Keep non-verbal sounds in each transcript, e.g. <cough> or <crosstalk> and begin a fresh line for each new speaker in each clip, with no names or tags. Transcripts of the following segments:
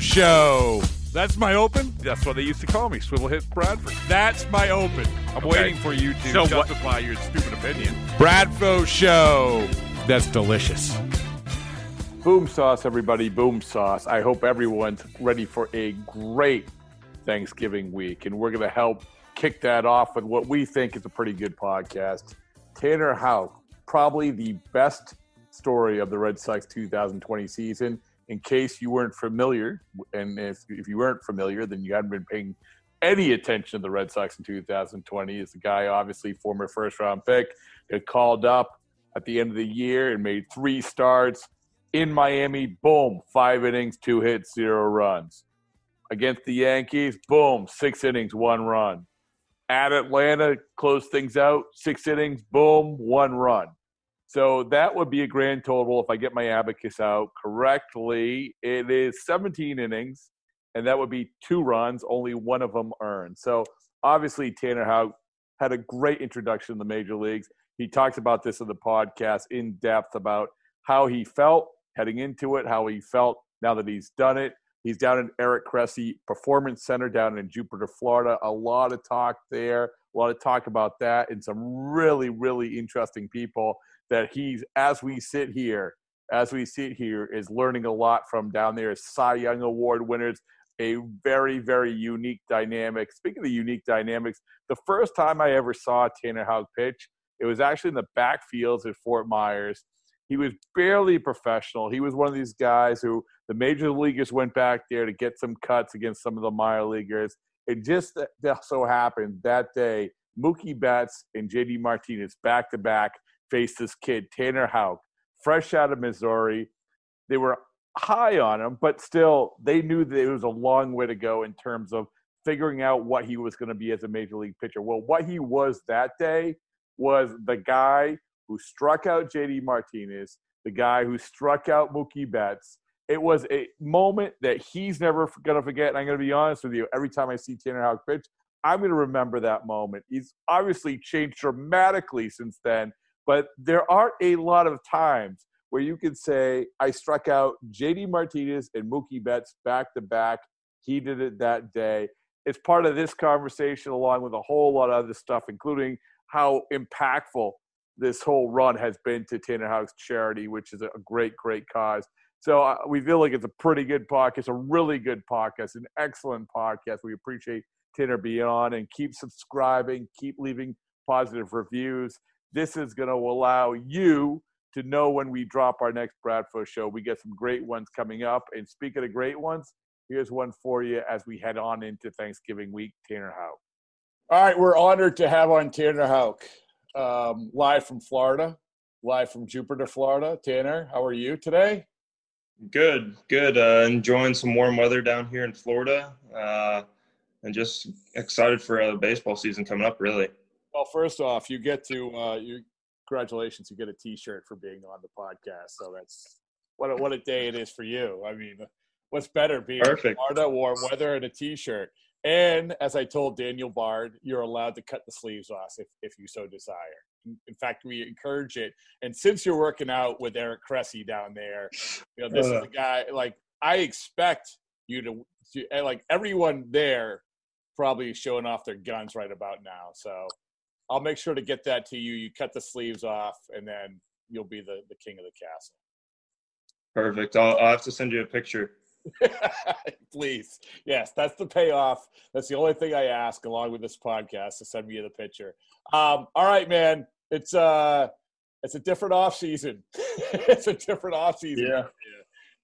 Show. That's my open.
That's what they used to call me, Swivel Hit Bradford.
That's my open.
I'm
Okay.
waiting for you to
So what-
justify your stupid opinion.
Bradfo Show. That's delicious.
Boom sauce, everybody. Boom sauce. I hope everyone's ready for a great Thanksgiving week. And we're going to help kick that off with what we think is a pretty good podcast. Tanner Houck, probably the best story of the Red Sox 2020 season. In case you weren't familiar, and if, if you weren't familiar, then you hadn't been paying any attention to the Red Sox in 2020. Is the guy, obviously, former first round pick, got called up at the end of the year and made three starts in Miami, boom, five innings, two hits, zero runs. Against the Yankees, boom, six innings, one run. At Atlanta, close things out, six innings, boom, one run. So that would be a grand total if I get my abacus out correctly. It is 17 innings, and that would be two runs, only one of them earned. So obviously, Tanner Houck had a great introduction in the major leagues. He talks about this in the podcast in depth about how he felt heading into it, how he felt now that he's done it. He's down in Eric Cressey Performance Center down in Jupiter, Florida. A lot of talk there, a lot of talk about that, and some really, really interesting people that he's, as we sit here, as we sit here, is learning a lot from down there. Cy Young Award winners, a very, very unique dynamic. Speaking of the unique dynamics, the first time I ever saw Tanner Houck pitch, it was actually in the backfields at Fort Myers. He was barely professional. He was one of these guys who the major leaguers went back there to get some cuts against some of the minor leaguers. It just so happened that day, Mookie Betts and JD Martinez back to back faced this kid, Tanner Houck, fresh out of Missouri. They were high on him, but still, they knew that it was a long way to go in terms of figuring out what he was going to be as a major league pitcher. Well, what he was that day was the guy who struck out JD Martinez, the guy who struck out Mookie Betts. It was a moment that he's never going to forget. And I'm going to be honest with you, every time I see Tanner Houck pitch, I'm going to remember that moment. He's obviously changed dramatically since then, but there are a lot of times where you could say, I struck out JD Martinez and Mookie Betts back to back. He did it that day. It's part of this conversation, along with a whole lot of other stuff, including how impactful this whole run has been to Tanner Houck's charity, which is a great, great cause. So uh, we feel like it's a pretty good podcast, a really good podcast, an excellent podcast. We appreciate Tanner being on and keep subscribing, keep leaving positive reviews. This is going to allow you to know when we drop our next Bradford show. We get some great ones coming up. And speaking of great ones, here's one for you as we head on into Thanksgiving week. Tanner Houck. All right, we're honored to have on Tanner Houck, um, live from Florida, live from Jupiter, Florida. Tanner, how are you today?
Good, good. Uh, enjoying some warm weather down here in Florida, uh, and just excited for a baseball season coming up. Really.
Well, first off, you get to uh, you. Congratulations, you get a T-shirt for being on the podcast. So that's what a, what a day it is for you. I mean, what's better being
Perfect.
Florida, warm weather, and a T-shirt. And as I told Daniel Bard, you're allowed to cut the sleeves off if, if you so desire. In- fact, we encourage it. And since you're working out with Eric Cressey down there, you know this is
Uh.
a guy like I expect you to, to like everyone there probably showing off their guns right about now. So I'll make sure to get that to you. You cut the sleeves off, and then you'll be the, the king of the castle.
Perfect. I'll, I'll have to send you a picture. <laughs>
Please. Yes, that's the payoff. That's the only thing I ask along with this podcast to send me the picture. Um, all right, man. It's uh it's a different off season. <laughs> it's a different off season.
Yeah.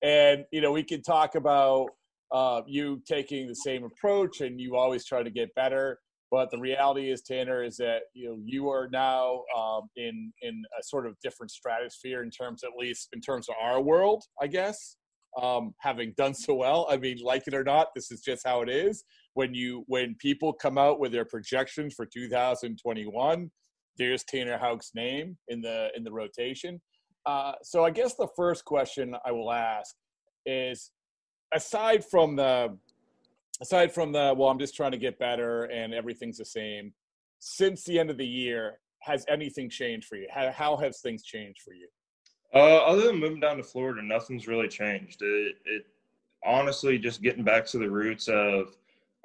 And you know, we can talk about uh, you taking the same approach and you always try to get better. But the reality is, Tanner, is that you know you are now um, in in a sort of different stratosphere in terms, at least in terms of our world, I guess. Um, having done so well, I mean, like it or not, this is just how it is. When you when people come out with their projections for 2021, there's Tanner Houck's name in the in the rotation. Uh, so I guess the first question I will ask is, aside from the aside from the well, I'm just trying to get better and everything's the same. Since the end of the year, has anything changed for you? How, how has things changed for you?
Uh, other than moving down to Florida, nothing's really changed. It, it honestly just getting back to the roots of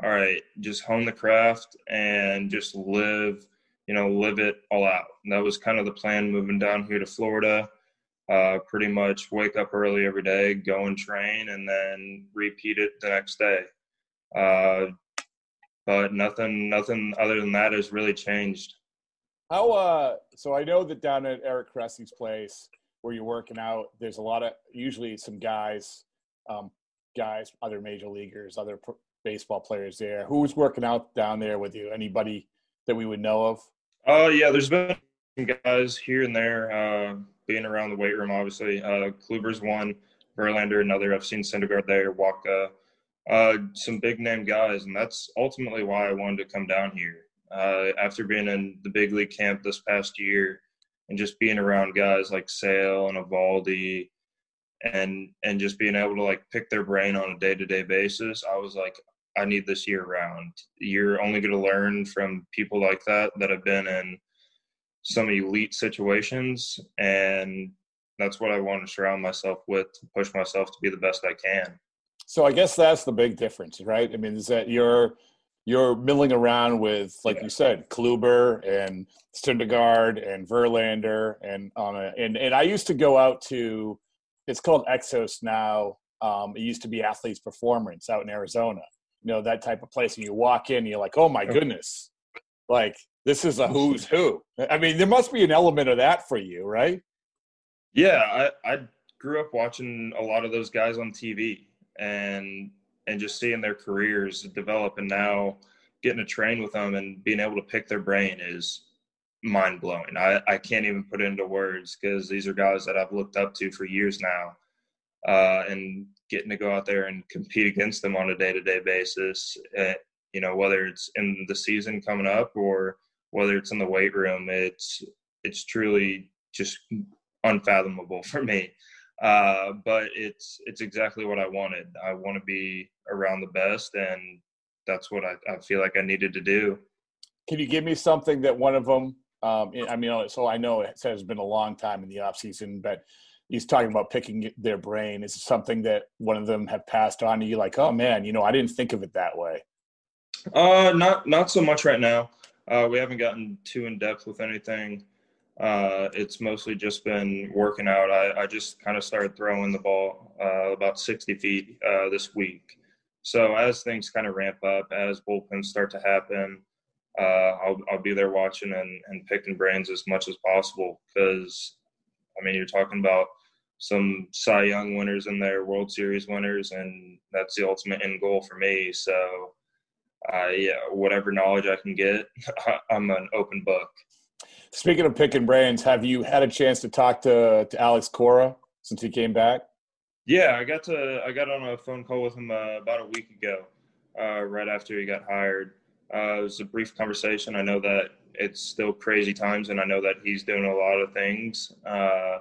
all right, just hone the craft and just live, you know, live it all out. And that was kind of the plan moving down here to Florida. Uh, pretty much wake up early every day, go and train, and then repeat it the next day. Uh, but nothing, nothing other than that has really changed.
How? Uh, so I know that down at Eric Cressey's place where you're working out, there's a lot of usually some guys, um, guys, other major leaguers, other baseball players there. Who's working out down there with you? Anybody that we would know of?
Oh uh, yeah, there's been guys here and there uh, being around the weight room. Obviously, uh, Kluber's one, Verlander another. I've seen Syndergaard there, Wacha, uh, some big name guys, and that's ultimately why I wanted to come down here. Uh, after being in the big league camp this past year, and just being around guys like Sale and Eovaldi, and and just being able to like pick their brain on a day to day basis, I was like, I need this year round. You're only going to learn from people like that that have been in some elite situations, and that's what I want to surround myself with to push myself to be the best I can.
So I guess that's the big difference, right? I mean, is that you're you're milling around with, like yeah. you said, Kluber and Syndergaard and Verlander, and on a and and I used to go out to, it's called Exos now. Um, it used to be Athletes Performance out in Arizona, you know that type of place. And you walk in and you're like oh my goodness. Like this is a who's who. I mean there must be an element of that for you right?
Yeah i, I grew up watching a lot of those guys on tv and and just seeing their careers develop and now getting to train with them and being able to pick their brain is mind blowing. I, I can't even put into words because these are guys that I've looked up to for years now. Uh, and getting to go out there and compete against them on a day-to-day basis uh, you know whether it's in the season coming up or whether it's in the weight room it's it's truly just unfathomable <laughs> for me uh, but it's it's exactly what i wanted i want to be around the best and that's what I, I feel like i needed to do
can you give me something that one of them um, i mean so i know it has been a long time in the off season but he's talking about picking their brain. Is something that one of them have passed on to you? Like, oh man, you know, I didn't think of it that way.
Uh, not not so much right now. Uh, we haven't gotten too in depth with anything. Uh, it's mostly just been working out. I, I just kind of started throwing the ball uh, about 60 feet uh, this week. So as things kind of ramp up, as bullpens start to happen, uh, I'll, I'll be there watching and, and picking brains as much as possible because I mean, you're talking about some Cy Young winners in there, World Series winners, and that's the ultimate end goal for me. So, uh, yeah, whatever knowledge I can get, <laughs> I'm an open book.
Speaking of picking brains, have you had a chance to talk to, to Alex Cora since he came back?
Yeah, I got to I got on a phone call with him uh, about a week ago, uh, right after he got hired. Uh, it was a brief conversation. I know that it's still crazy times, and I know that he's doing a lot of things. Uh,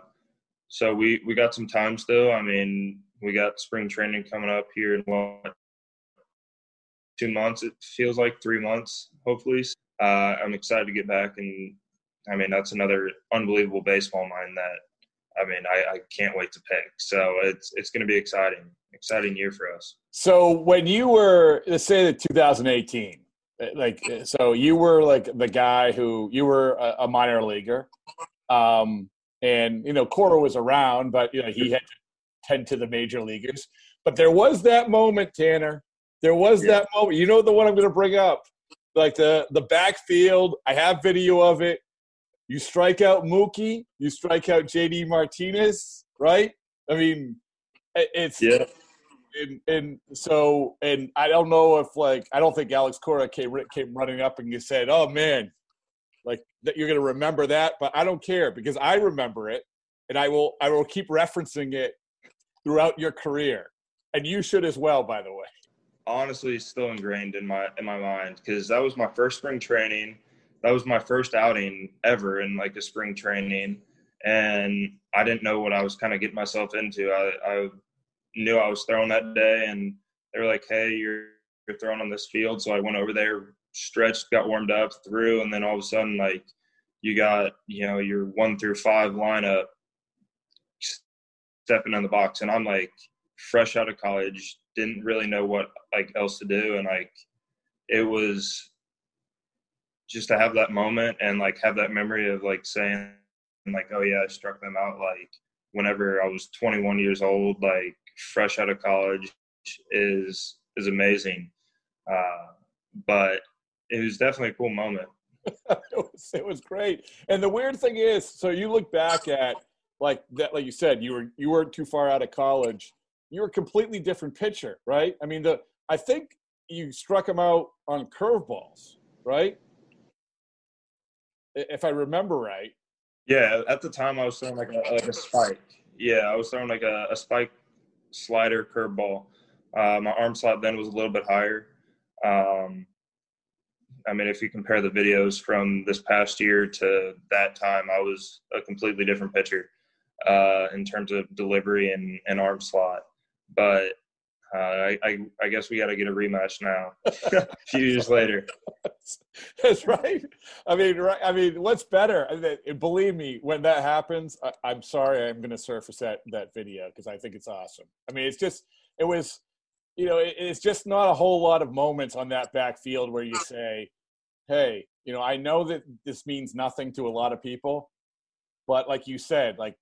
so we we got some time still. I mean, we got spring training coming up here in what two months. It feels like three months, hopefully. Uh, I'm excited to get back, and I mean that's another unbelievable baseball mind that I mean I, I can't wait to pick. So it's it's going to be exciting, exciting year for us.
So when you were let's say the 2018 uh, like uh, so you were like the guy who you were a, a minor leaguer um and you know Cora was around but you know he had to tend to the major leaguers but there was that moment Tanner there was yeah. that moment you know the one I'm going to bring up like the the backfield I have video of it you strike out Mookie you strike out JD Martinez right I mean it's
yeah
and, and so and I don't know if like I don't think Alex Cora came came running up and you said, "Oh man, like that you're going to remember that," but I don't care because I remember it, and I will I will keep referencing it throughout your career, and you should as well, by the way.
Honestly, still ingrained in my in my mind because that was my first spring training. That was my first outing ever in like a spring training, and I didn't know what I was kind of getting myself into. I, I knew I was throwing that day, and they were like, "Hey, you're you're throwing on this field." So I went over there, stretched, got warmed up, threw, and then all of a sudden, like you got you know your one through five lineup stepping in the box, and I'm like fresh out of college, didn't really know what like else to do, and like it was just to have that moment and like have that memory of like saying like, oh yeah, I struck them out like whenever I was 21 years old, like fresh out of college is is amazing. Uh, but it was definitely a cool moment. <laughs>
it, was, it was great. And the weird thing is, so you look back at like that, like you said, you were you weren't too far out of college. You were a completely different pitcher, right? I mean, the I think you struck him out on curveballs, right? If I remember right.
Yeah, at the time I was throwing like a like a spike. Yeah, I was throwing like a, a spike slider curveball. Uh, my arm slot then was a little bit higher. Um, I mean, if you compare the videos from this past year to that time, I was a completely different pitcher uh, in terms of delivery and, and arm slot. But uh, I, I, I, guess we got to get a rematch now. <laughs> a few years later. <laughs>
That's right. I mean, right. I mean, what's better? I mean, Believe me, when that happens, I, am sorry, I'm going to surface that that video because I think it's awesome. I mean, it's just, it was, you know, it, it's just not a whole lot of moments on that backfield where you say, "Hey, you know, I know that this means nothing to a lot of people, but like you said, like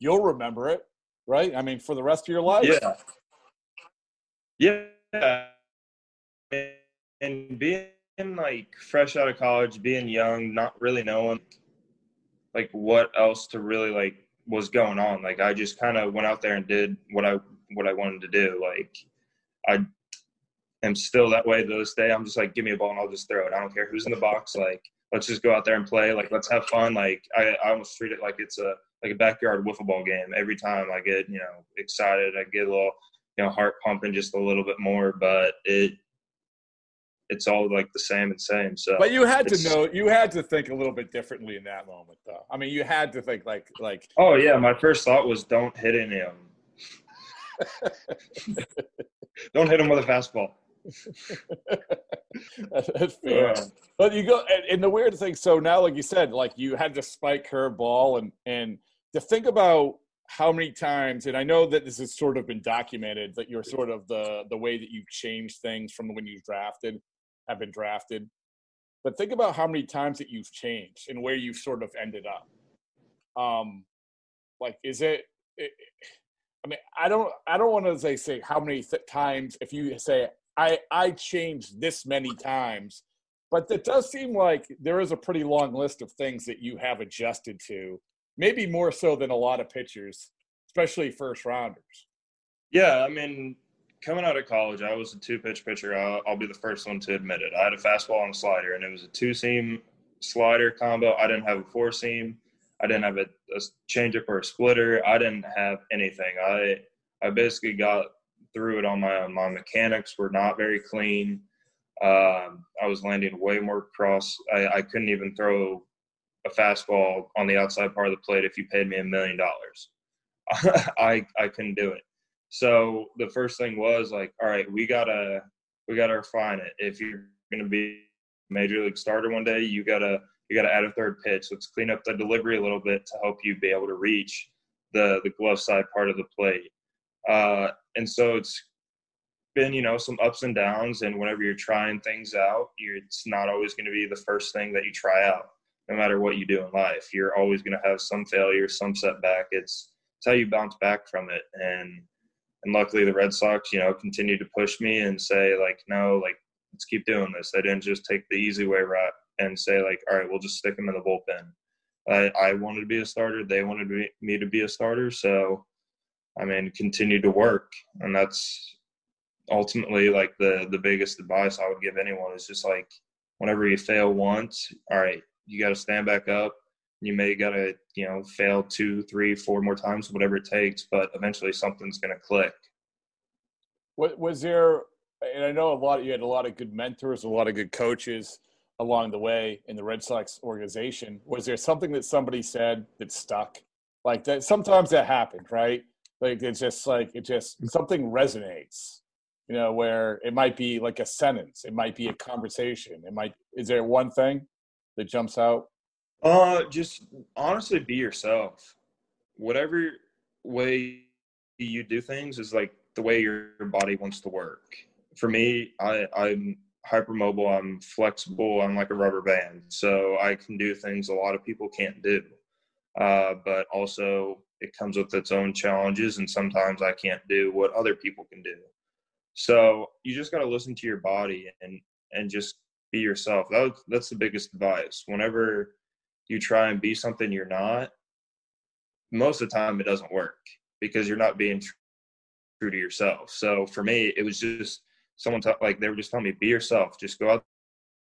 you'll remember it, right? I mean, for the rest of your life."
Yeah yeah, and being like fresh out of college, being young, not really knowing like what else to really like was going on. Like I just kind of went out there and did what I what I wanted to do. Like I am still that way to this day. I'm just like, give me a ball and I'll just throw it. I don't care who's in the box. Like let's just go out there and play. Like let's have fun. Like I, I almost treat it like it's a like a backyard wiffle ball game. Every time I get you know excited, I get a little you know heart pumping just a little bit more but it it's all like the same and same so
but you had to know you had to think a little bit differently in that moment though. I mean you had to think like like
oh yeah my first thought was don't hit any of them <laughs> don't hit them with a fastball.
That's fair. Yeah. but you go and, and the weird thing so now like you said like you had to spike curveball and and to think about how many times and i know that this has sort of been documented that you're sort of the the way that you've changed things from when you drafted have been drafted. But think about how many times that you've changed and where you've sort of ended up. Um like is it, it i mean i don't i don't want to say say how many th- times if you say i i changed this many times but it does seem like there is a pretty long list of things that you have adjusted to maybe more so than a lot of pitchers, especially first rounders.
Yeah, I mean, coming out of college, I was a two pitch pitcher. I'll, I'll, be the first one to admit it. I had a fastball and a slider, and it was a two seam slider combo. I didn't have a four seam. I didn't have a, a changeup or a splitter. I didn't have anything. I I basically got through it on my own. My mechanics were not very clean. Um, I was landing way more cross. I, I couldn't even throw a fastball on the outside part of the plate if you paid me a million dollars. <laughs> I I couldn't do it. So the first thing was like, all right, we gotta we gotta refine it. If you're gonna be major league starter one day, you gotta you gotta add a third pitch. Let's clean up the delivery a little bit to help you be able to reach the the glove side part of the plate. Uh, and so it's been you know some ups and downs and whenever you're trying things out it's not always going to be the first thing that you try out no matter what you do in life. You're always going to have some failure, some setback. It's it's how you bounce back from it. And and luckily, the Red Sox, you know, continue to push me and say like, no, like let's keep doing this. They didn't just take the easy way route and say like, all right, we'll just stick them in the bullpen. I, I wanted to be a starter. They wanted me to be a starter. So, I mean, continue to work, and that's ultimately like the the biggest advice I would give anyone is just like whenever you fail once, all right, you got to stand back up. You may got to, you know, fail two, three, four more times, whatever it takes, but eventually something's going to click.
What was there? And I know a lot. You had a lot of good mentors, a lot of good coaches along the way in the Red Sox organization. Was there something that somebody said that stuck? Like that. Sometimes that happened, right? Like it's just like it just mm-hmm. something resonates you know where it might be like a sentence it might be a conversation it might is there one thing that jumps out?
Uh, just honestly be yourself. Whatever way you do things is like the way your body wants to work. For me, I, I'm hypermobile. I'm flexible. I'm like a rubber band, so I can do things a lot of people can't do. Uh, but also, it comes with its own challenges, and sometimes I can't do what other people can do. So you just got to listen to your body and and just be yourself. That, that's the biggest advice. Whenever you try and be something you're not, most of the time it doesn't work because you're not being true to yourself. So for me, it was just someone t- like they were just telling me, be yourself. Just go out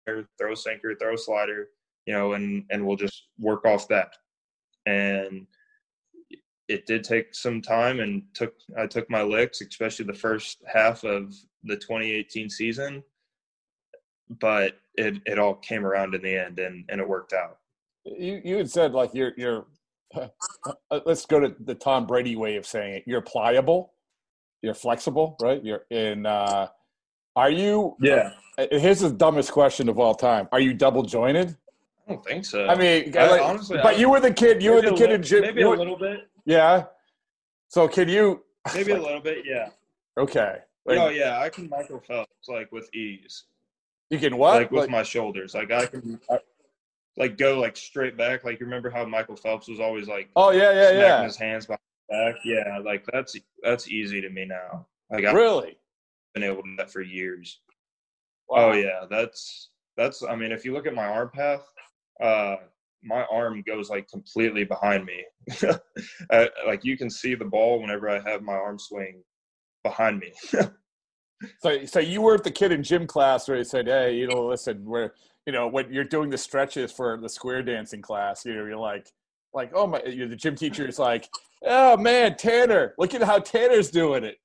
there, throw a sinker, throw a slider, you know, and and we'll just work off that. And it did take some time and took I took my licks, especially the first half of the 2018 season. But it it all came around in the end and and it worked out.
You you had said like you're you're <laughs> let's go to the Tom Brady way of saying it. You're pliable, you're flexible, right? You're in uh are you
Yeah.
Uh, here's the dumbest question of all time. Are you double jointed?
I don't think so.
I mean,
I-
like,
honestly,
but you were the kid. You were the kid in gym.
Maybe
you
a little bit.
Yeah. So can you?
Maybe a <laughs> little bit, yeah.
Okay. Like,
oh yeah, I can Michael Phelps like with ease.
You can what?
like with
Like-
my shoulders. Like I can I, like go like straight back. Like you remember how Michael Phelps was always like
oh yeah, yeah, yeah.
his hands behind back. Yeah, like that's that's easy to me now. Like I've
Really?
been able to do that for years.
Wow.
Oh yeah, that's that's. I mean, if you look at my arm path, uh, my arm goes like completely behind me. <laughs> uh, like you can see the ball whenever I have my arm swing behind me. <laughs>
So, so you weren't the kid in gym class where he said, "Hey, you know, listen, we're, you know, when you're doing the stretches for the square dancing class, you know, you're like, like, oh my, you're the gym teacher is like, oh man, Tanner, look at how Tanner's doing it,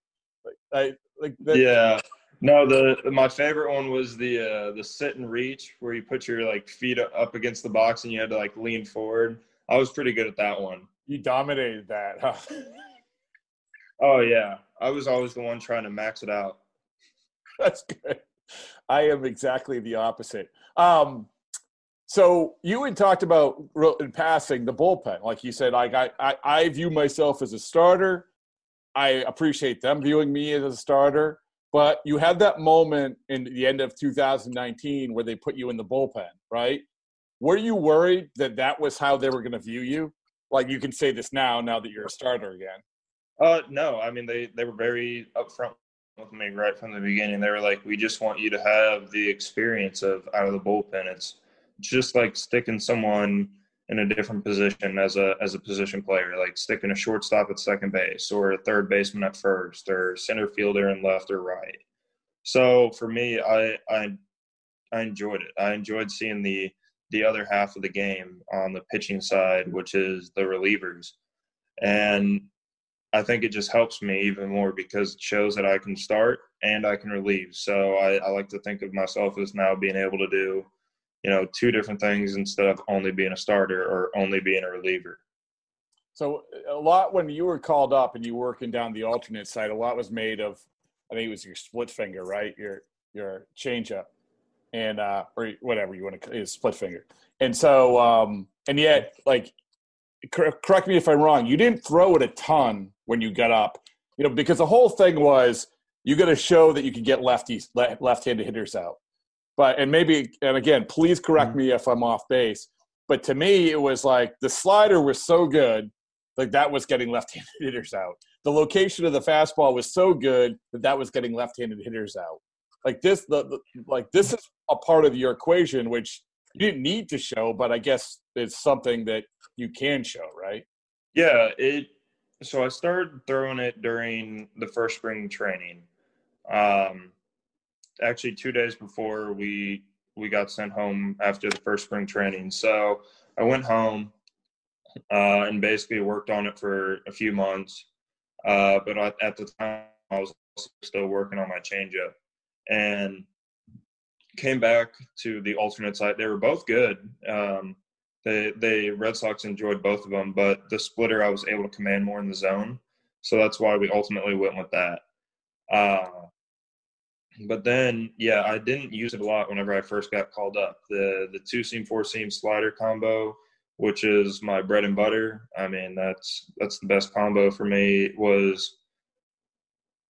like, like, that,
yeah. No, the my favorite one was the uh, the sit and reach where you put your like feet up against the box and you had to like lean forward. I was pretty good at that one.
you dominated that. Huh?
Oh yeah, I was always the one trying to max it out. <laughs>
That's good. I am exactly the opposite. Um, so you had talked about in passing the bullpen, like you said. I, I, I view myself as a starter. I appreciate them viewing me as a starter. But you had that moment in the end of 2019 where they put you in the bullpen, right? Were you worried that that was how they were going to view you? Like you can say this now, now that you're a starter again.
Uh, no, I mean they they were very upfront with me right from the beginning. They were like, "We just want you to have the experience of out of the bullpen. It's just like sticking someone in a different position as a as a position player, like sticking a shortstop at second base or a third baseman at first or center fielder in left or right." So for me, I I I enjoyed it. I enjoyed seeing the the other half of the game on the pitching side, which is the relievers, and I think it just helps me even more because it shows that I can start and I can relieve. So I, I like to think of myself as now being able to do, you know, two different things instead of only being a starter or only being a reliever.
So a lot when you were called up and you were working down the alternate side, a lot was made of, I think it was your split finger, right? Your your changeup, and uh, or whatever you want to call is split finger. And so, um, and yet, like, cor- correct me if I'm wrong. You didn't throw it a ton when you got up, you know, because the whole thing was you got to show that you can get lefties, le- left-handed hitters out. But and maybe and again, please correct
Mhm.
me if I'm off base. But to me, it was like the slider was so good like that was getting left-handed <laughs> hitters out. The location of the fastball was so good that that was getting left-handed hitters out. Like this, the, the like this is a part of your equation which you didn't need to show, but I guess it's something that you can show, right?
Yeah, it. So I started throwing it during the first spring training. Um, actually, two days before we we got sent home after the first spring training. So I went home uh, and basically worked on it for a few months. Uh, but I, at the time, I was still working on my changeup, and came back to the alternate site. They were both good. Um, the the Red Sox enjoyed both of them, but the splitter I was able to command more in the zone, so that's why we ultimately went with that. Uh, but then, yeah, I didn't use it a lot whenever I first got called up. The the two seam four seam slider combo, which is my bread and butter. I mean, that's that's the best combo for me. Was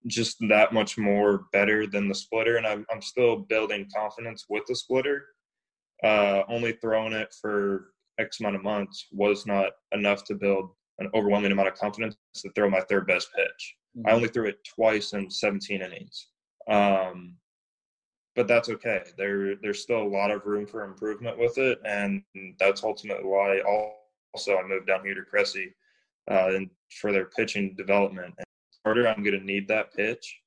just that much more better than the splitter, and I'm I'm still building confidence with the splitter. Uh, only throwing it for X amount of months was not enough to build an overwhelming amount of confidence to throw my third best pitch. Mm-hmm. I only threw it twice in 17 innings. Um, but that's okay. There, there's still a lot of room for improvement with it, and that's ultimately why also I moved down here to Cressey uh, and for their pitching development. And harder, I'm going to need that pitch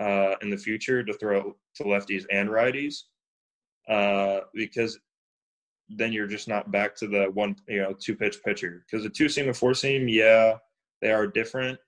uh, in the future to throw to lefties and righties uh, because then you're just not back to the one, you know, two pitch pitcher. Because the two seam and four seam, yeah, they are different,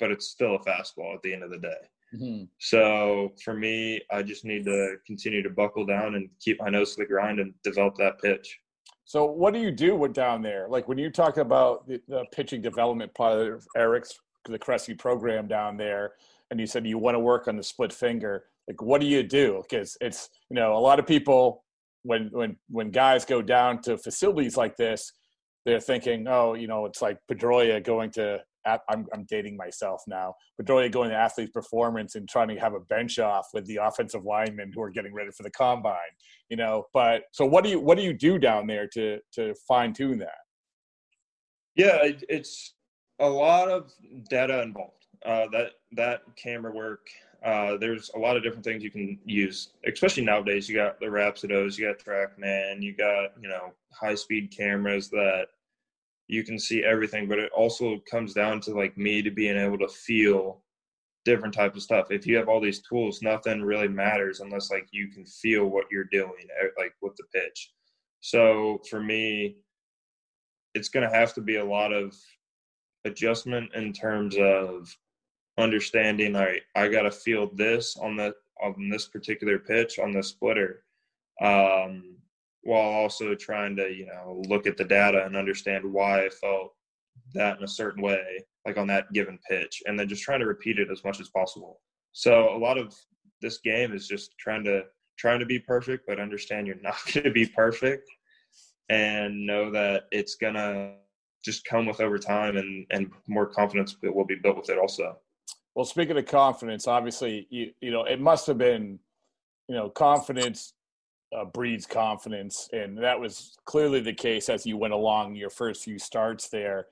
but it's still a fastball at the end of the day. Mm-hmm. So for me, I just need to continue to buckle down and keep my nose to the grind and develop that pitch.
So what do you do with down there? Like when you talk about the, the pitching development part of Eric's the Cressey program down there, and you said you want to work on the split finger. Like what do you do? Because it's you know a lot of people when when when guys go down to facilities like this, they're thinking, oh, you know, it's like Pedroia going to I'm, I'm dating myself now. Pedroia going to athlete's performance and trying to have a bench off with the offensive linemen who are getting ready for the combine, you know. But so what do you what do you do down there to to fine tune that?
Yeah, it's a lot of data involved. Uh, that that camera work. Uh, there's a lot of different things you can use, especially nowadays. You got the Rapsodos, you got TrackMan, you got you know high speed cameras that you can see everything but it also comes down to like me to being able to feel different type of stuff if you have all these tools nothing really matters unless like you can feel what you're doing like with the pitch so for me it's going to have to be a lot of adjustment in terms of understanding right i got to feel this on the on this particular pitch on the splitter um while also trying to you know look at the data and understand why I felt that in a certain way, like on that given pitch, and then just trying to repeat it as much as possible. So a lot of this game is just trying to trying to be perfect, but understand you're <laughs> not going to be perfect, and know that it's gonna just come with over time, and and more confidence will be built with it also.
Well, speaking of confidence, obviously you you know it must have been you know confidence uh, breeds confidence, and that was clearly the case as you went along your first few starts there.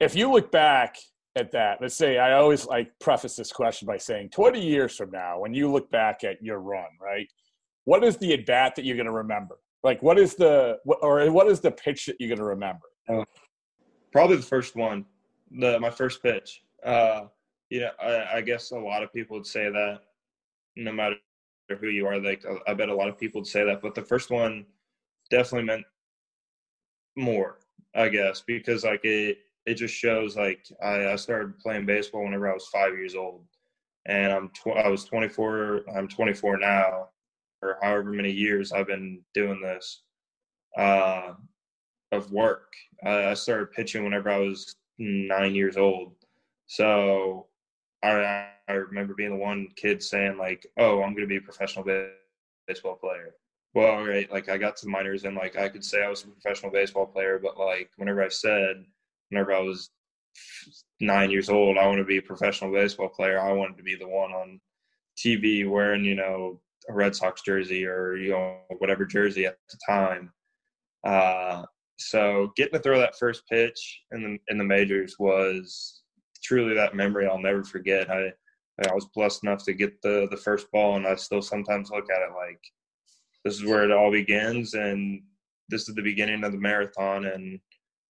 If you look back at that, let's say I always like preface this question by saying 20 years from now, when you look back at your run, right? What is the at bat that you're going to remember? Like, what is the or what is the pitch that you're going to remember? Uh,
probably the first one, the my first pitch. Uh, you know, I, I guess a lot of people would say that no matter who you are. Like I bet a lot of people would say that, but the first one definitely meant more, I guess, because like it it just shows like I, I started playing baseball whenever I was five years old, and I'm tw- I was 24. I'm 24 now, or however many years I've been doing this uh, of work. I, I started pitching whenever I was nine years old, so I, I remember being the one kid saying like, "Oh, I'm going to be a professional baseball player." Well, right, like I got to the minors and like I could say I was a professional baseball player, but like whenever I said, whenever I was nine years old, I want to be a professional baseball player. I wanted to be the one on TV wearing, you know, a Red Sox jersey or you know whatever jersey at the time. Uh, so getting to throw that first pitch in the in the majors was truly that memory I'll never forget. I I was blessed enough to get the the first ball, and I still sometimes look at it like this is where it all begins, and this is the beginning of the marathon, and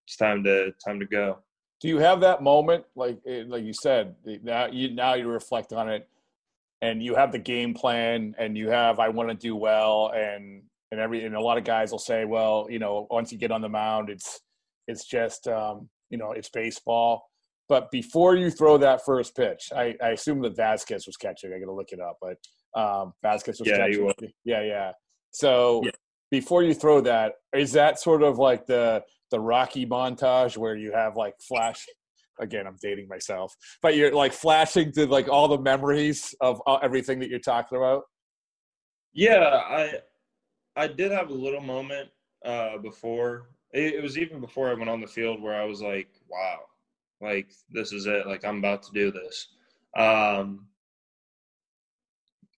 it's time to time to go.
Do you have that moment, like eh, like you said, now you now you reflect on it, and you have the game plan, and you have I want to do well, and and every and a lot of guys will say, well, you know, once you get on the mound, it's it's just um, you know it's baseball but before you throw that first pitch, I, I assume that Vazquez was catching. I got to look it up, but um, Vazquez was
yeah,
catching. Yeah, yeah. So yeah. before you throw that, is that sort of like the the Rocky montage where you have like flash? <laughs> Again, I'm dating myself, but you're like flashing to like all the memories of uh, everything that you're talking about.
Yeah, I I did have a little moment uh, before. It, it was even before I went on the field where I was like, "Wow, like this is it like i'm about to do this Um,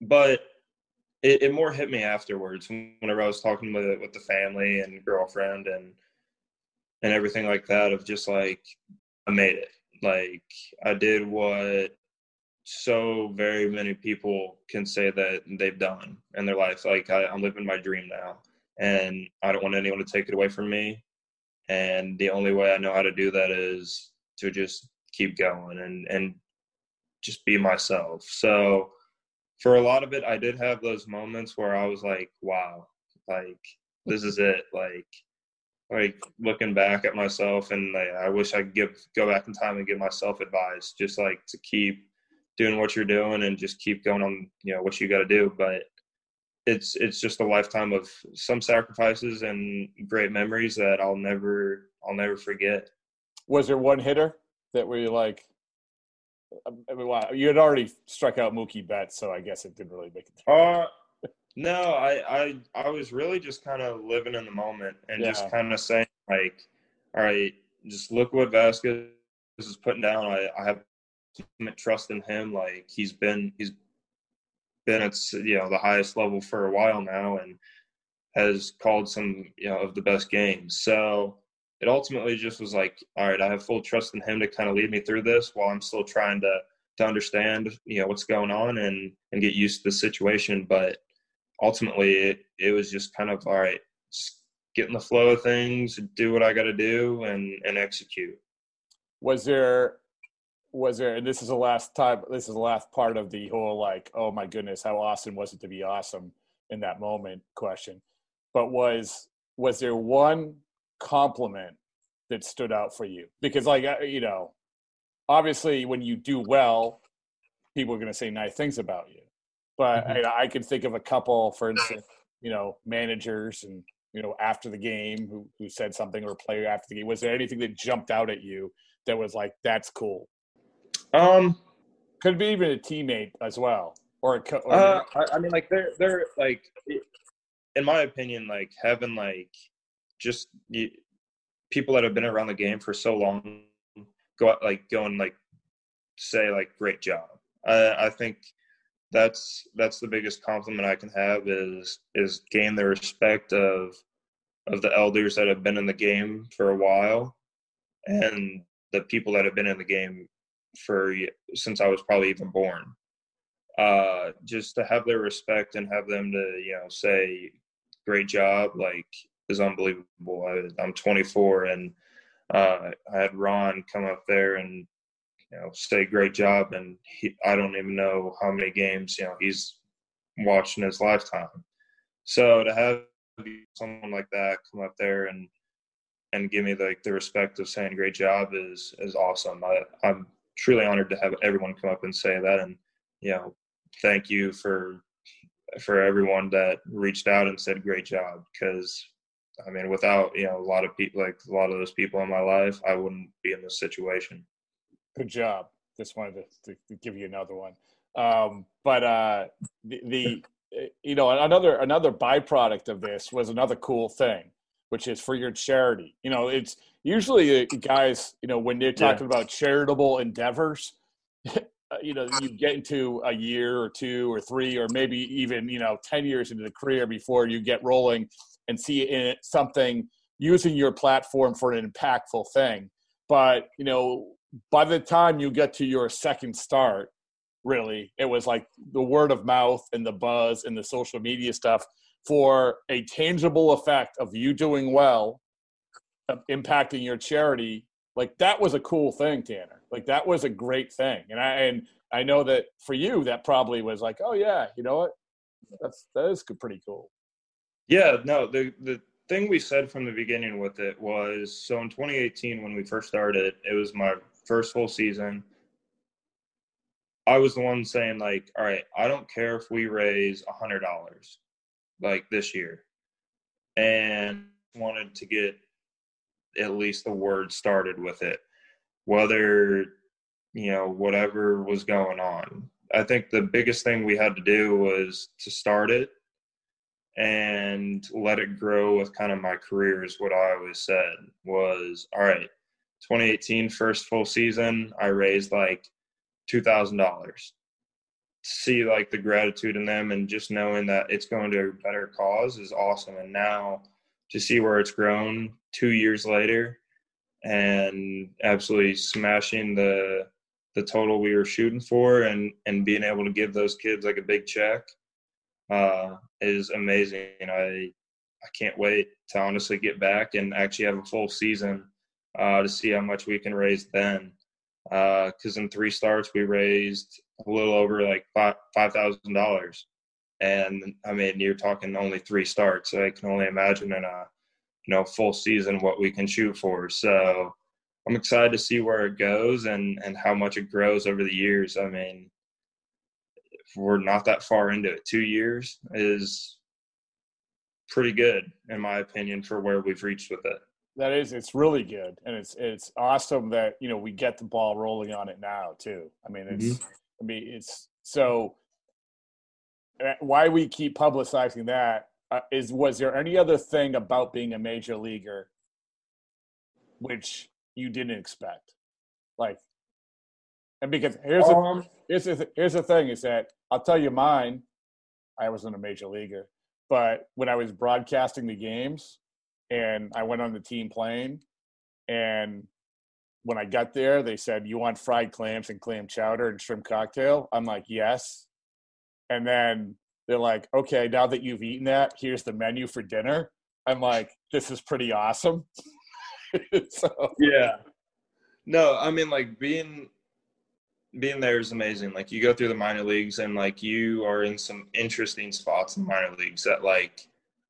but it, it more hit me afterwards whenever I was talking with with the family and girlfriend and and everything like that of just like I made it. Like I did what so very many people can say that they've done in their life. Like I, I'm living my dream now, and I don't want anyone to take it away from me. And the only way I know how to do that is to just keep going and and just be myself. So for a lot of it, I did have those moments where I was like, wow, like this is it. Like, like looking back at myself and like, I wish I could give, go back in time and give myself advice, just like to keep doing what you're doing and just keep going on, you know, what you got to do. But it's, it's just a lifetime of some sacrifices and great memories that I'll never, I'll never forget.
Was there one hitter that were you like, I mean, wow, you had already struck out Mookie Betts, so I guess it didn't really make it.
Uh, no, I, I, I was really just kind of living in the moment and yeah. just kind of saying like, all right, just look what Vazquez is putting down. I, I have trust in him. Like he's been, he's been at you know the highest level for a while now and has called some you know of the best games. So it ultimately just was like, all right, I have full trust in him to kind of lead me through this while I'm still trying to to understand, you know, what's going on and and get used to the situation. But ultimately, it it was just kind of all right, just get in the flow of things, do what I got to do, and and execute.
Was there was there and this is the last time this is the last part of the whole like oh my goodness how awesome was it to be awesome in that moment question but was was there one compliment that stood out for you? Because, like, uh, you know, obviously when you do well, people are going to say nice things about you. But mm-hmm. I, I could think of a couple, for instance, you know, managers and, you know, after the game who, who said something or a player after the game. Was there anything that jumped out at you that was like, that's cool?
Um,
could be even a teammate as well. Or, a,
or uh, I, I mean, like they're they're like, in my opinion, like having like just you, people that have been around the game for so long go out like go and like say like great job. I, I think that's that's the biggest compliment I can have is is gain the respect of of the elders that have been in the game for a while and the people that have been in the game for since I was probably even born. Uh, just to have their respect and have them to you know say great job like is unbelievable. I, am 24, and uh, I had Ron come up there and you know say great job, and he, I don't even know how many games you know he's watched in his lifetime. So to have someone like that come up there and and give me like the respect of saying great job is is awesome. I, I'm truly honored to have everyone come up and say that, and you know thank you for for everyone that reached out and said great job because I mean, without you know a lot of people, like a lot of those people in my life, I wouldn't be in this situation.
Good job. Just wanted to, to give you another one. Um, but uh, the, the you know another another byproduct of this was another cool thing, which is for your charity. You know, it's usually uh, guys. You know, when they're talking yeah. about charitable endeavors. <laughs> you know you get into a year or two or three or maybe even you know 10 years into the career before you get rolling and see in it something using your platform for an impactful thing. But, you know, by the time you get to your second start, really, it was like the word of mouth and the buzz and the social media stuff for a tangible effect of you doing well, impacting your charity. Like that was a cool thing, Tanner. Like that was a great thing. And I, and I know that for you, that probably was like, oh yeah, you know what? That's, that is pretty cool.
Yeah, no, the the thing we said from the beginning with it was so in 2018 when we first started, it was my first full season. I was the one saying like, all right, I don't care if we raise a hundred dollars like this year, and wanted to get at least the word started with it, whether you know whatever was going on. I think the biggest thing we had to do was to start it and let it grow with kind of my career is what I always said was all right 2018 first full season I raised like two thousand dollars. See like the gratitude in them and just knowing that it's going to a better cause is awesome. And now to see where it's grown two years later and absolutely smashing the the total we were shooting for and and being able to give those kids like a big check uh, is amazing. I I can't wait to honestly get back and actually have a full season uh, to see how much we can raise then. Because uh, in three starts we raised a little over like five five thousand dollars, and I mean you're talking only three starts. So I can only imagine in a you know full season what we can shoot for. So I'm excited to see where it goes and and how much it grows over the years. I mean, we're not that far into it, two years is pretty good in my opinion for where we've reached with it.
That is, it's really good, and it's it's awesome that you know we get the ball rolling on it now too. I mean, it's mm-hmm. I mean it's so uh, why we keep publicizing that uh, is was there any other thing about being a major leaguer which you didn't expect like and because here's um, the, here's the, here's the thing is that I'll tell you mine. I wasn't a major leaguer but when I was broadcasting the games and I went on the team plane and when I got there they said you want fried clams and clam chowder and shrimp cocktail? I'm like yes. And then they're like okay now that you've eaten that here's the menu for dinner. I'm like this is pretty awesome. <laughs>
So yeah. No I mean like being being there is amazing. Like you go through the minor leagues and like you are in some interesting spots in the minor leagues that like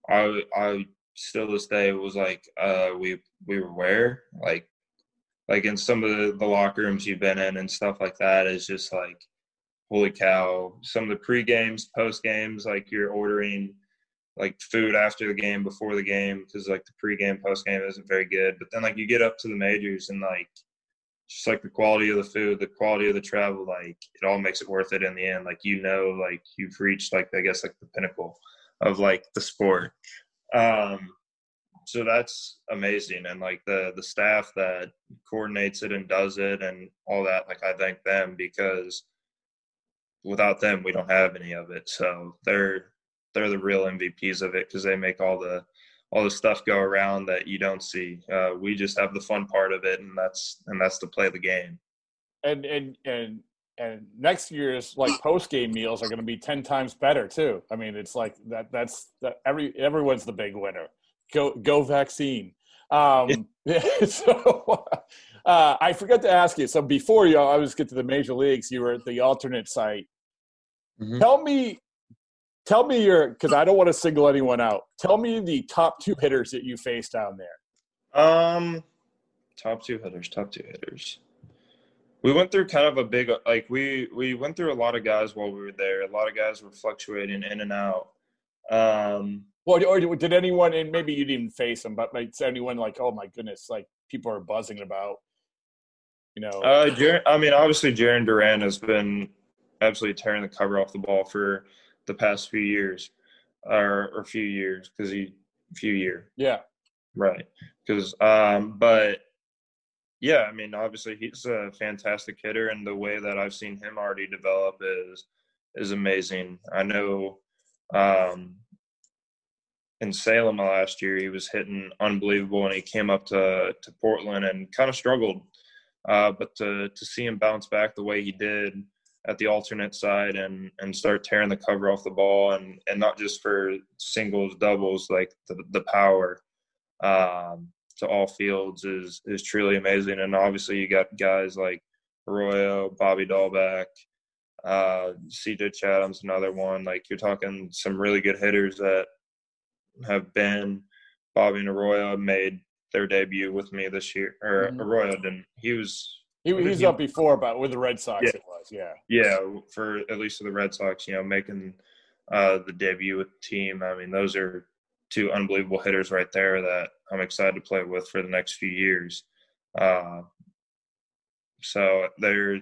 I I still this day was like uh we we were where? Like like in some of the, the locker rooms you've been in and stuff like that is just like holy cow. Some of the pre games post games like you're ordering like food after the game before the game because like the pre-game post game isn't very good. But then like you get up to the majors and like just like the quality of the food, the quality of the travel, like it all makes it worth it in the end. Like you know, like you've reached like I guess like the pinnacle of like the sport. Um, so that's amazing, and like the the staff that coordinates it and does it and all that, like I thank them because without them we don't have any of it. So they're they're the real MVPs of it because they make all the all the stuff go around that you don't see. Uh, we just have the fun part of it, and that's and that's to play the game.
And and and and next year's like post game meals are going to be ten times better too. I mean, it's like that. That's that. Every everyone's the big winner. Go go vaccine. Um, yeah. <laughs> so uh, I forgot to ask you. So before you, I was get to the major leagues. You were at the alternate site. Mm-hmm. Tell me Tell me your because I don't want to single anyone out. Tell me the top two hitters that you faced down there.
Um, top two hitters. Top two hitters. We went through kind of a big like we we went through a lot of guys while we were there. A lot of guys were fluctuating in and out. Um,
well, or did anyone, and maybe you didn't even face them, but like anyone like, oh my goodness, like people are buzzing about, you know?
Uh, Jer- I mean, obviously, Jarren Duran has been absolutely tearing the cover off the ball for the past few years, or a few years because he few year.
Yeah.
Right. Because um, but yeah, I mean, obviously he's a fantastic hitter, and the way that I've seen him already develop is is amazing. I know um, in Salem last year he was hitting unbelievable, and he came up to to Portland and kind of struggled. Uh, but to to see him bounce back the way he did at the alternate site and and start tearing the cover off the ball and and not just for singles doubles like the, the power um, to all fields is is truly amazing and obviously you got guys like Arroyo, Bobby Dalbec, uh, CJ Chatham's another one. Like you're talking some really good hitters that have been Bobby and Arroyo made their debut with me this year. Or mm-hmm. Arroyo didn't. He was
he, he was up before, but with the Red Sox, yeah. it was, yeah.
Yeah, for at least for the Red Sox, you know, making uh, the debut with the team. I mean, those are two unbelievable hitters right there that I'm excited to play with for the next few years. Uh, so they're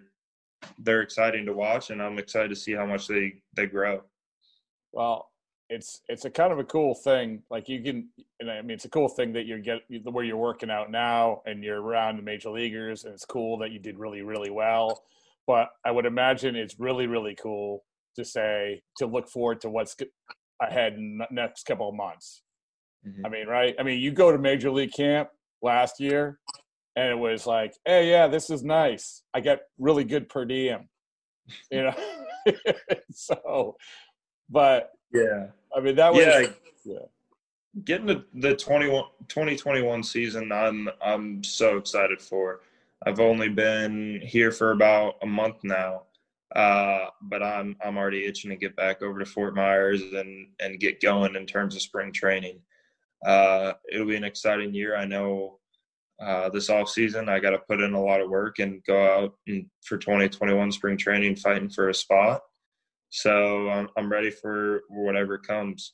they're exciting to watch, and I'm excited to see how much they they grow.
Well, it's it's a kind of a cool thing. Like you can, and I mean, it's a cool thing that you're get where you're working out now, and you're around the major leaguers, and it's cool that you did really really well. but I would imagine it's really really cool to say to look forward to what's ahead in the next couple of months. Mm-hmm. I mean, right? I mean, you go to major league camp last year, and it was like, hey, yeah, this is nice. I get really good per diem, you know. <laughs> so, but
yeah,
I mean that was
yeah. yeah. Getting the the 21, 2021 season, I'm I'm so excited for. I've only been here for about a month now, uh, but I'm I'm already itching to get back over to Fort Myers and and get going in terms of spring training. Uh, it'll be an exciting year. I know uh, this off season I got to put in a lot of work and go out and, for 2021 spring training fighting for a spot. So I'm, I'm ready for whatever comes.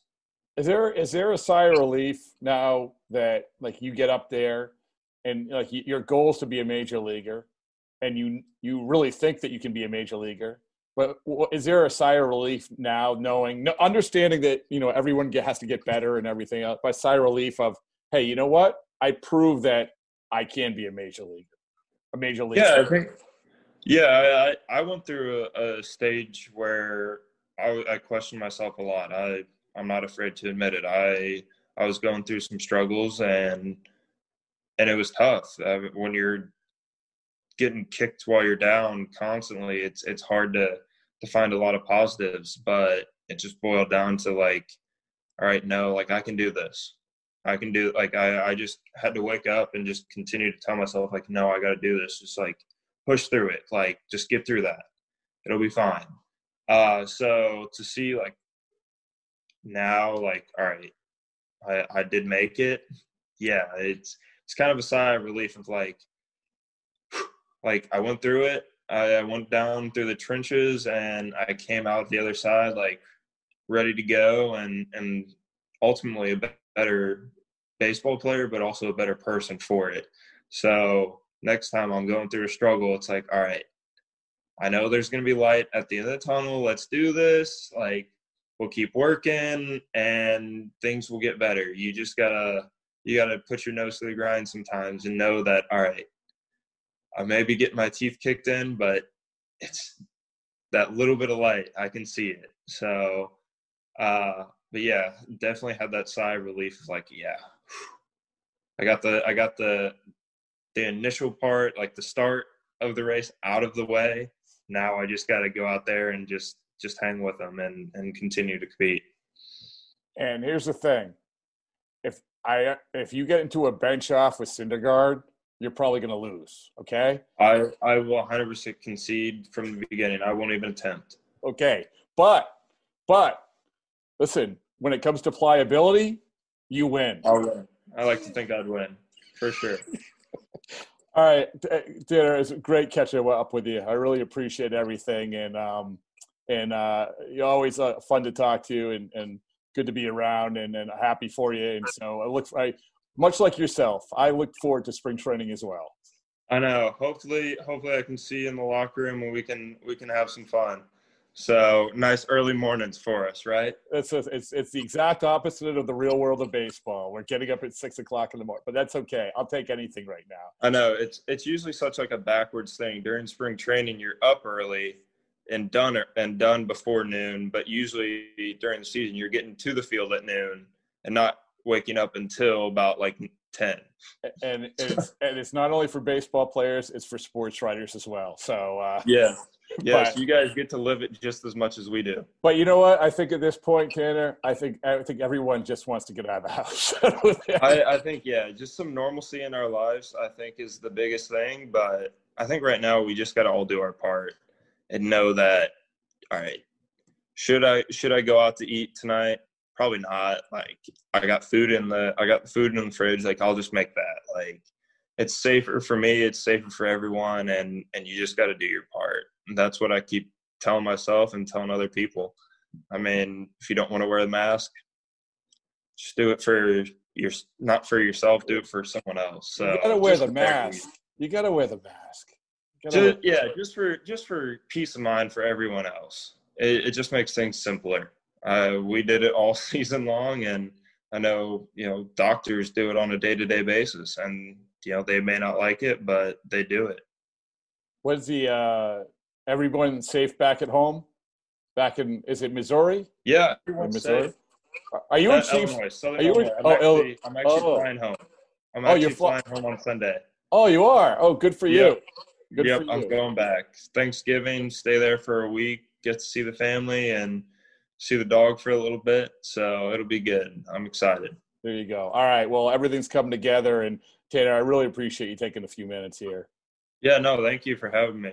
Is there is there a sigh of relief now that like you get up there and like your goal is to be a major leaguer and you you really think that you can be a major leaguer but is there a sigh of relief now knowing understanding that you know everyone get, has to get better and everything else by sigh of relief of hey you know what i prove that i can be a major leaguer a major league
yeah i think yeah i i went through a, a stage where I, I questioned myself a lot i i'm not afraid to admit it i i was going through some struggles and and it was tough when you're getting kicked while you're down constantly. It's it's hard to to find a lot of positives, but it just boiled down to like, all right, no, like I can do this. I can do like I I just had to wake up and just continue to tell myself like, no, I got to do this. Just like push through it. Like just get through that. It'll be fine. Uh, so to see like now, like, all right, I I did make it. Yeah, it's it's kind of a sigh of relief of like, <sighs> like I went through it. I went down through the trenches and I came out the other side like ready to go and and ultimately a better baseball player, but also a better person for it. So next time I'm going through a struggle, it's like, all right, I know there's going to be light at the end of the tunnel. Let's do this. Like, we'll keep working and things will get better. You just gotta you gotta put your nose to the grind sometimes and know that all right, I may be getting my teeth kicked in, but it's that little bit of light. I can see it. So, uh, but yeah, definitely had that sigh of relief like, yeah, I got the, I got the, the initial part, like the start of the race out of the way. Now I just got to go out there and just, just hang with them and, and continue to compete.
And here's the thing. If I, if you get into a bench off with Syndergaard, you're probably going to lose. Okay.
I I will 100% concede from the beginning. I won't even attempt.
Okay, but but listen, when it comes to pliability, you win.
I'll win. I like to think I'd win for sure. <laughs>
All right, Tanner, it's great catching up with you. I really appreciate everything, and um, and uh, you're always uh, fun to talk to, and and good to be around, and and happy for you. And so I look, I much like yourself, I look forward to spring training as well.
I know. Hopefully, hopefully I can see you in the locker room and we can we can have some fun. So nice early mornings for us, right?
It's it's it's the exact opposite of the real world of baseball. We're getting up at six o'clock in the morning, but that's okay. I'll take anything right now.
I know it's it's usually such like a backwards thing. During spring training, you're up early and done and done before noon, but usually during the season, you're getting to the field at noon and not waking up until about like 10
and it's and it's not only for baseball players it's for sports writers as well so uh
yeah <laughs> yes but, you guys get to live it just as much as we do
but you know what i think at this point tanner i think i think everyone just wants to get out of the house <laughs>
I, I think yeah just some normalcy in our lives i think is the biggest thing but i think right now we just got to all do our part and know that all right should i should i go out to eat tonight probably not. Like I got food in the I got food in the fridge. Like I'll just make that. Like it's safer for me. It's safer for everyone, and and you just got to do your part. And that's what I keep telling myself and telling other people. I mean, if you don't want to wear the mask, just do it for your not for yourself. Do it for someone else. So
you gotta wear the mask. You gotta wear the mask.
Just, wear- yeah, just for just for peace of mind for everyone else. It, it just makes things simpler. Uh, we did it all <laughs> season long, and I know you know doctors do it on a day to day basis, and you know they may not like it, but they do it.
What's the uh, everyone safe back at home? Back in is it Missouri?
Yeah,
Missouri?
safe.
Are you in Chiefs?
Illinois,
are you in-
I'm
oh,
actually, I'm actually
oh.
flying home. I'm
Oh, you're fly-
flying home on Sunday.
Oh, you are. Oh, good for you.
Yep.
Good
yep,
for.
I'm going back. Thanksgiving, stay there for a week, get to see the family and see the dog for a little bit. So it'll be good. I'm excited.
There you go. All right. Well, everything's coming together, and Tanner, I really appreciate you taking a few minutes here.
Yeah, no, thank you for having me.